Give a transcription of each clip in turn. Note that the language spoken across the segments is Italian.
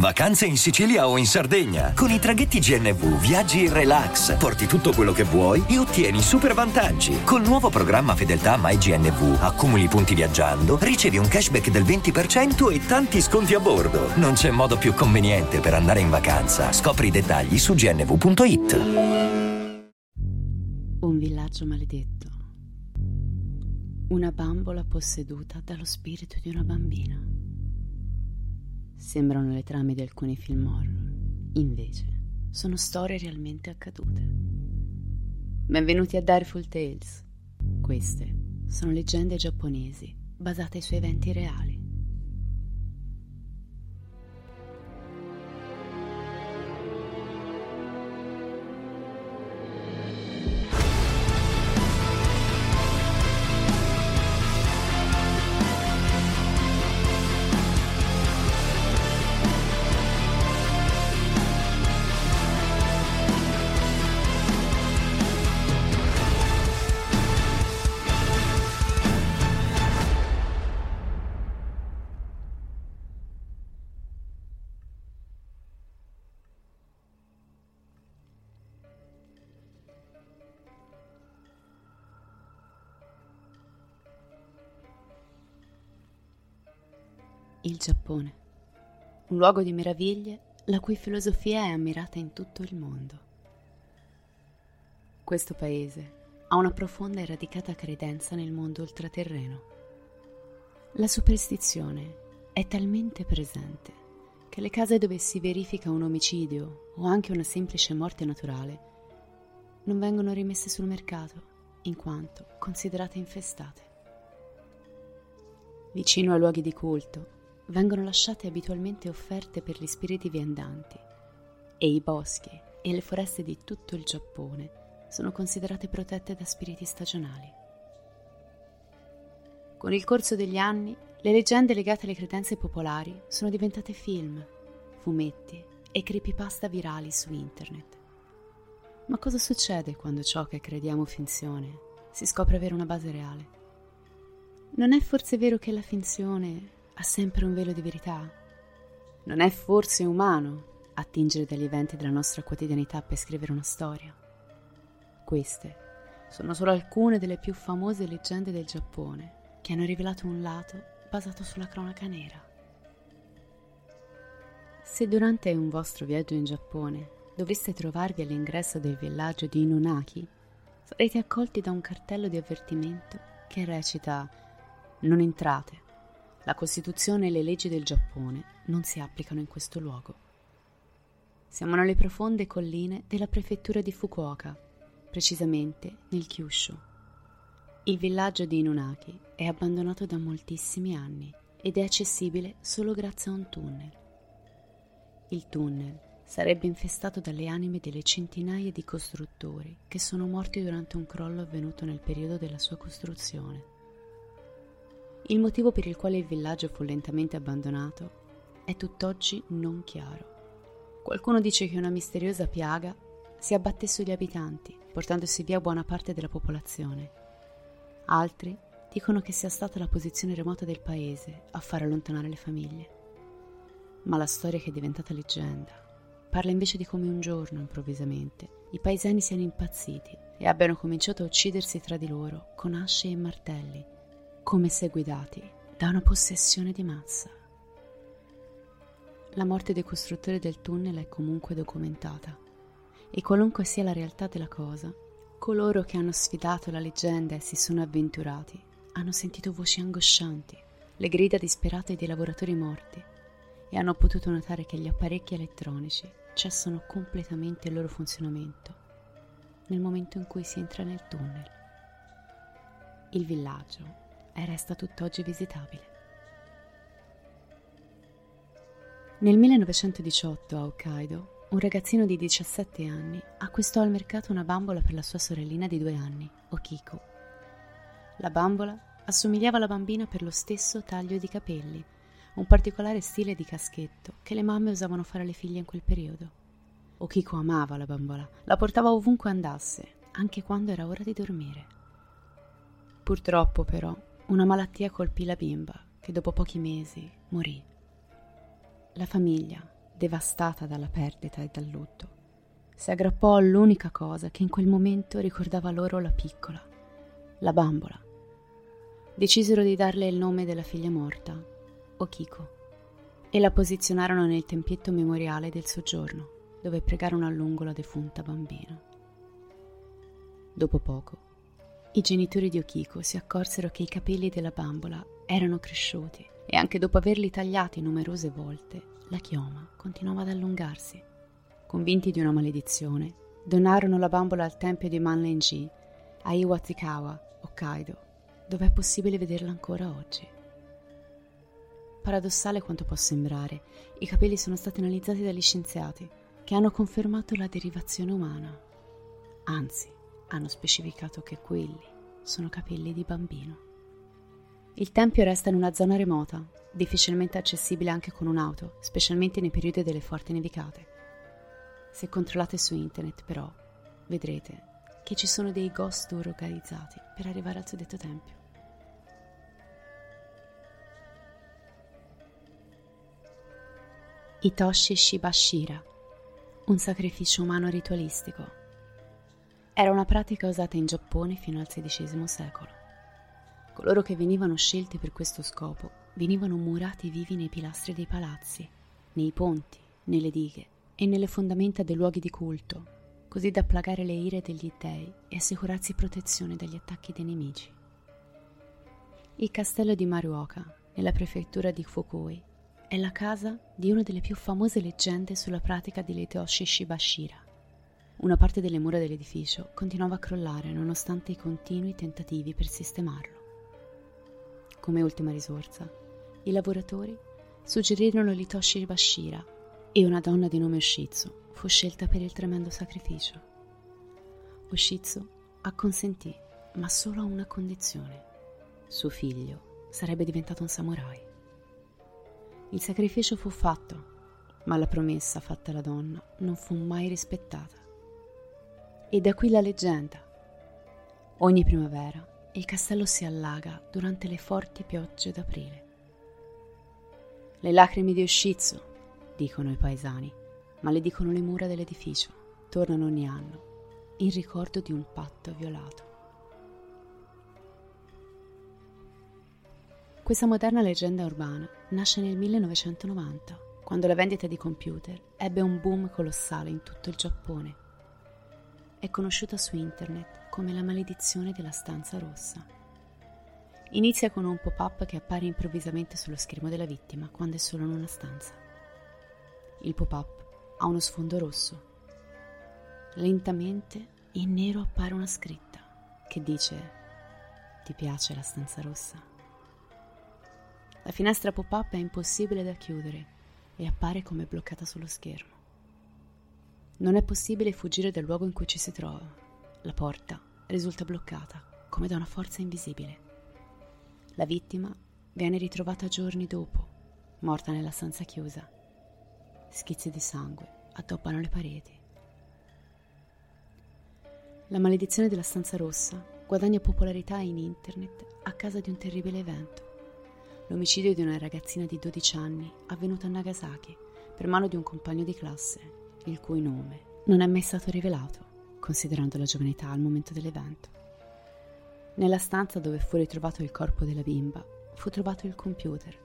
Vacanze in Sicilia o in Sardegna. Con i traghetti GNV viaggi in relax, porti tutto quello che vuoi e ottieni super vantaggi. Col nuovo programma Fedeltà MyGNV accumuli punti viaggiando, ricevi un cashback del 20% e tanti sconti a bordo. Non c'è modo più conveniente per andare in vacanza. Scopri i dettagli su gnv.it. Un villaggio maledetto. Una bambola posseduta dallo spirito di una bambina. Sembrano le trame di alcuni film horror, invece sono storie realmente accadute. Benvenuti a Direful Tales. Queste sono leggende giapponesi basate su eventi reali. Il Giappone. Un luogo di meraviglie la cui filosofia è ammirata in tutto il mondo. Questo paese ha una profonda e radicata credenza nel mondo ultraterreno. La superstizione è talmente presente che le case dove si verifica un omicidio o anche una semplice morte naturale non vengono rimesse sul mercato in quanto considerate infestate. Vicino ai luoghi di culto vengono lasciate abitualmente offerte per gli spiriti viandanti e i boschi e le foreste di tutto il Giappone sono considerate protette da spiriti stagionali. Con il corso degli anni, le leggende legate alle credenze popolari sono diventate film, fumetti e creepypasta virali su internet. Ma cosa succede quando ciò che crediamo finzione si scopre avere una base reale? Non è forse vero che la finzione ha sempre un velo di verità? Non è forse umano attingere dagli eventi della nostra quotidianità per scrivere una storia? Queste sono solo alcune delle più famose leggende del Giappone che hanno rivelato un lato basato sulla cronaca nera. Se durante un vostro viaggio in Giappone dovreste trovarvi all'ingresso del villaggio di Inunaki, sarete accolti da un cartello di avvertimento che recita Non entrate la Costituzione e le leggi del Giappone non si applicano in questo luogo. Siamo nelle profonde colline della prefettura di Fukuoka, precisamente nel Kyushu. Il villaggio di Inunaki è abbandonato da moltissimi anni ed è accessibile solo grazie a un tunnel. Il tunnel sarebbe infestato dalle anime delle centinaia di costruttori che sono morti durante un crollo avvenuto nel periodo della sua costruzione. Il motivo per il quale il villaggio fu lentamente abbandonato è tutt'oggi non chiaro. Qualcuno dice che una misteriosa piaga si abbatté sugli abitanti, portandosi via buona parte della popolazione. Altri dicono che sia stata la posizione remota del paese a far allontanare le famiglie. Ma la storia che è diventata leggenda parla invece di come un giorno, improvvisamente, i paesani siano impazziti e abbiano cominciato a uccidersi tra di loro con asce e martelli come se guidati da una possessione di massa. La morte dei costruttori del tunnel è comunque documentata e qualunque sia la realtà della cosa, coloro che hanno sfidato la leggenda e si sono avventurati hanno sentito voci angoscianti, le grida disperate dei lavoratori morti e hanno potuto notare che gli apparecchi elettronici cessano completamente il loro funzionamento nel momento in cui si entra nel tunnel. Il villaggio e resta tutt'oggi visitabile. Nel 1918 a Hokkaido, un ragazzino di 17 anni acquistò al mercato una bambola per la sua sorellina di due anni, Okiko. La bambola assomigliava alla bambina per lo stesso taglio di capelli, un particolare stile di caschetto che le mamme usavano fare alle figlie in quel periodo. Okiko amava la bambola, la portava ovunque andasse, anche quando era ora di dormire. Purtroppo, però, una malattia colpì la bimba, che dopo pochi mesi morì. La famiglia, devastata dalla perdita e dal lutto, si aggrappò all'unica cosa che in quel momento ricordava loro la piccola, la bambola. Decisero di darle il nome della figlia morta, Okiko, e la posizionarono nel tempietto memoriale del soggiorno, dove pregarono a lungo la defunta bambina. Dopo poco, i genitori di Okiko si accorsero che i capelli della bambola erano cresciuti e anche dopo averli tagliati numerose volte, la chioma continuava ad allungarsi convinti di una maledizione, donarono la bambola al tempio di Manlenji a Iwatikawa, Hokkaido, dove è possibile vederla ancora oggi. Paradossale quanto può sembrare, i capelli sono stati analizzati dagli scienziati, che hanno confermato la derivazione umana. Anzi, hanno specificato che quelli sono capelli di bambino. Il tempio resta in una zona remota, difficilmente accessibile anche con un'auto, specialmente nei periodi delle forti nevicate. Se controllate su internet, però, vedrete che ci sono dei ghost tour organizzati per arrivare al suddetto tempio. Hitoshi Shibashira, un sacrificio umano ritualistico. Era una pratica usata in Giappone fino al XVI secolo. Coloro che venivano scelti per questo scopo venivano murati vivi nei pilastri dei palazzi, nei ponti, nelle dighe e nelle fondamenta dei luoghi di culto, così da placare le ire degli dei e assicurarsi protezione dagli attacchi dei nemici. Il castello di Maruoka, nella prefettura di Fukui, è la casa di una delle più famose leggende sulla pratica di Leitoshi Shibashira. Una parte delle mura dell'edificio continuava a crollare nonostante i continui tentativi per sistemarlo. Come ultima risorsa, i lavoratori suggerirono Litoshi Bashira e una donna di nome Ushitsu fu scelta per il tremendo sacrificio. Ushitsu acconsentì, ma solo a una condizione. Suo figlio sarebbe diventato un samurai. Il sacrificio fu fatto, ma la promessa fatta alla donna non fu mai rispettata. E da qui la leggenda. Ogni primavera il castello si allaga durante le forti piogge d'aprile. Le lacrime di Ushitsu dicono i paesani, ma le dicono le mura dell'edificio. Tornano ogni anno, in ricordo di un patto violato. Questa moderna leggenda urbana nasce nel 1990, quando la vendita di computer ebbe un boom colossale in tutto il Giappone. È conosciuta su internet come la maledizione della stanza rossa. Inizia con un pop-up che appare improvvisamente sullo schermo della vittima quando è solo in una stanza. Il pop-up ha uno sfondo rosso. Lentamente in nero appare una scritta che dice Ti piace la stanza rossa? La finestra pop-up è impossibile da chiudere e appare come bloccata sullo schermo. Non è possibile fuggire dal luogo in cui ci si trova. La porta risulta bloccata, come da una forza invisibile. La vittima viene ritrovata giorni dopo, morta nella stanza chiusa schizzi di sangue addobbano le pareti. La maledizione della stanza rossa guadagna popolarità in internet a causa di un terribile evento. L'omicidio di una ragazzina di 12 anni avvenuto a Nagasaki per mano di un compagno di classe, il cui nome non è mai stato rivelato, considerando la giovane età al momento dell'evento. Nella stanza dove fu ritrovato il corpo della bimba fu trovato il computer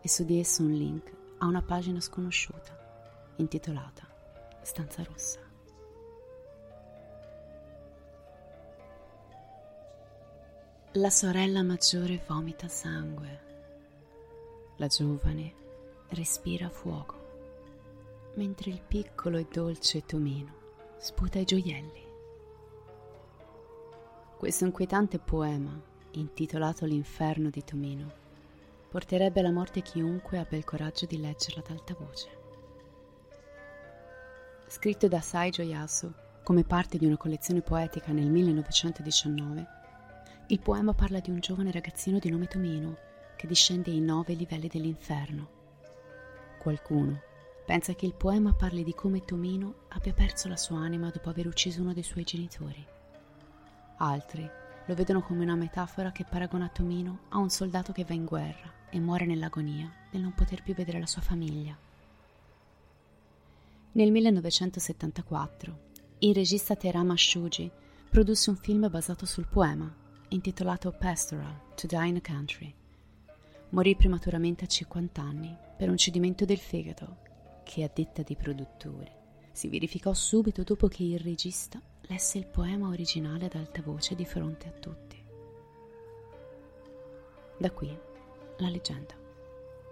e su di esso un link a una pagina sconosciuta intitolata Stanza Rossa. La sorella maggiore vomita sangue. La giovane respira fuoco, mentre il piccolo e dolce Tomino sputa i gioielli. Questo inquietante poema, intitolato L'inferno di Tomino, porterebbe alla morte chiunque abbia il coraggio di leggerla ad alta voce scritto da Saijo Yasu come parte di una collezione poetica nel 1919, Il poema parla di un giovane ragazzino di nome Tomino che discende ai nove livelli dell'inferno. Qualcuno pensa che il poema parli di come Tomino abbia perso la sua anima dopo aver ucciso uno dei suoi genitori. Altri lo vedono come una metafora che paragona Tomino a un soldato che va in guerra e muore nell'agonia del non poter più vedere la sua famiglia. Nel 1974 il regista Terama Shuji produsse un film basato sul poema intitolato Pastoral to Die in a Country. Morì prematuramente a 50 anni per un cedimento del fegato che, a detta dei produttori, si verificò subito dopo che il regista lesse il poema originale ad alta voce di fronte a tutti. Da qui la leggenda.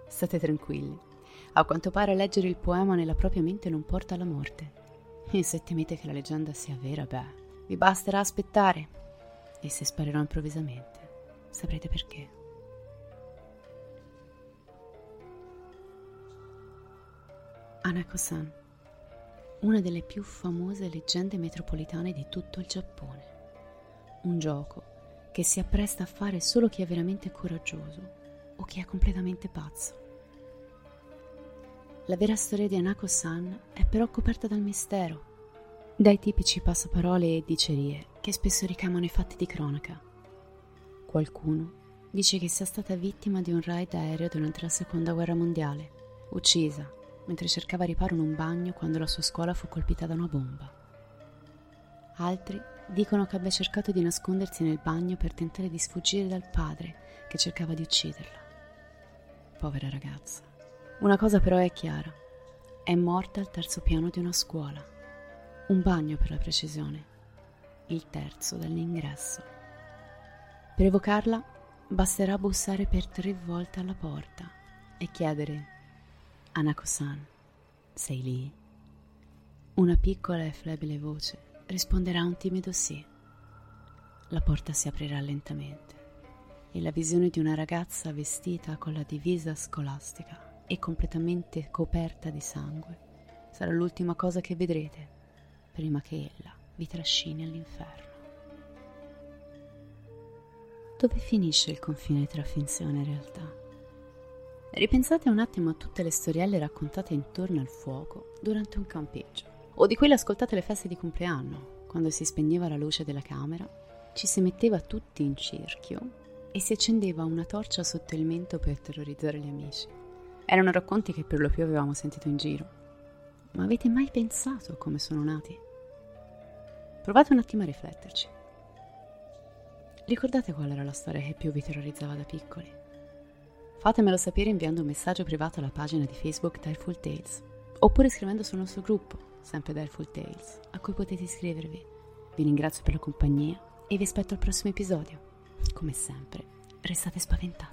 State tranquilli, a quanto pare leggere il poema nella propria mente non porta alla morte. E se temete che la leggenda sia vera, beh, vi basterà aspettare e se sparirò improvvisamente, saprete perché. Anako-san, una delle più famose leggende metropolitane di tutto il Giappone. Un gioco che si appresta a fare solo chi è veramente coraggioso o chi è completamente pazzo. La vera storia di Anako-san è però coperta dal mistero dai tipici passaparole e dicerie che spesso ricamano i fatti di cronaca. Qualcuno dice che sia stata vittima di un raid aereo durante la seconda guerra mondiale, uccisa mentre cercava riparo in un bagno quando la sua scuola fu colpita da una bomba. Altri dicono che abbia cercato di nascondersi nel bagno per tentare di sfuggire dal padre che cercava di ucciderla. Povera ragazza. Una cosa però è chiara. È morta al terzo piano di una scuola un bagno per la precisione, il terzo dall'ingresso. Per evocarla basterà bussare per tre volte alla porta e chiedere Anako-san, sei lì? Una piccola e flebile voce risponderà un timido sì. La porta si aprirà lentamente e la visione di una ragazza vestita con la divisa scolastica e completamente coperta di sangue sarà l'ultima cosa che vedrete prima che ella vi trascini all'inferno. Dove finisce il confine tra finzione e realtà? Ripensate un attimo a tutte le storielle raccontate intorno al fuoco durante un campeggio, o di quelle ascoltate alle feste di compleanno, quando si spegneva la luce della camera, ci si metteva tutti in cerchio e si accendeva una torcia sotto il mento per terrorizzare gli amici. Erano racconti che per lo più avevamo sentito in giro. Ma avete mai pensato come sono nati? Provate un attimo a rifletterci. Ricordate qual era la storia che più vi terrorizzava da piccoli? Fatemelo sapere inviando un messaggio privato alla pagina di Facebook Direful Tales oppure scrivendo sul nostro gruppo, sempre Direful Tales, a cui potete iscrivervi. Vi ringrazio per la compagnia e vi aspetto al prossimo episodio. Come sempre, restate spaventati.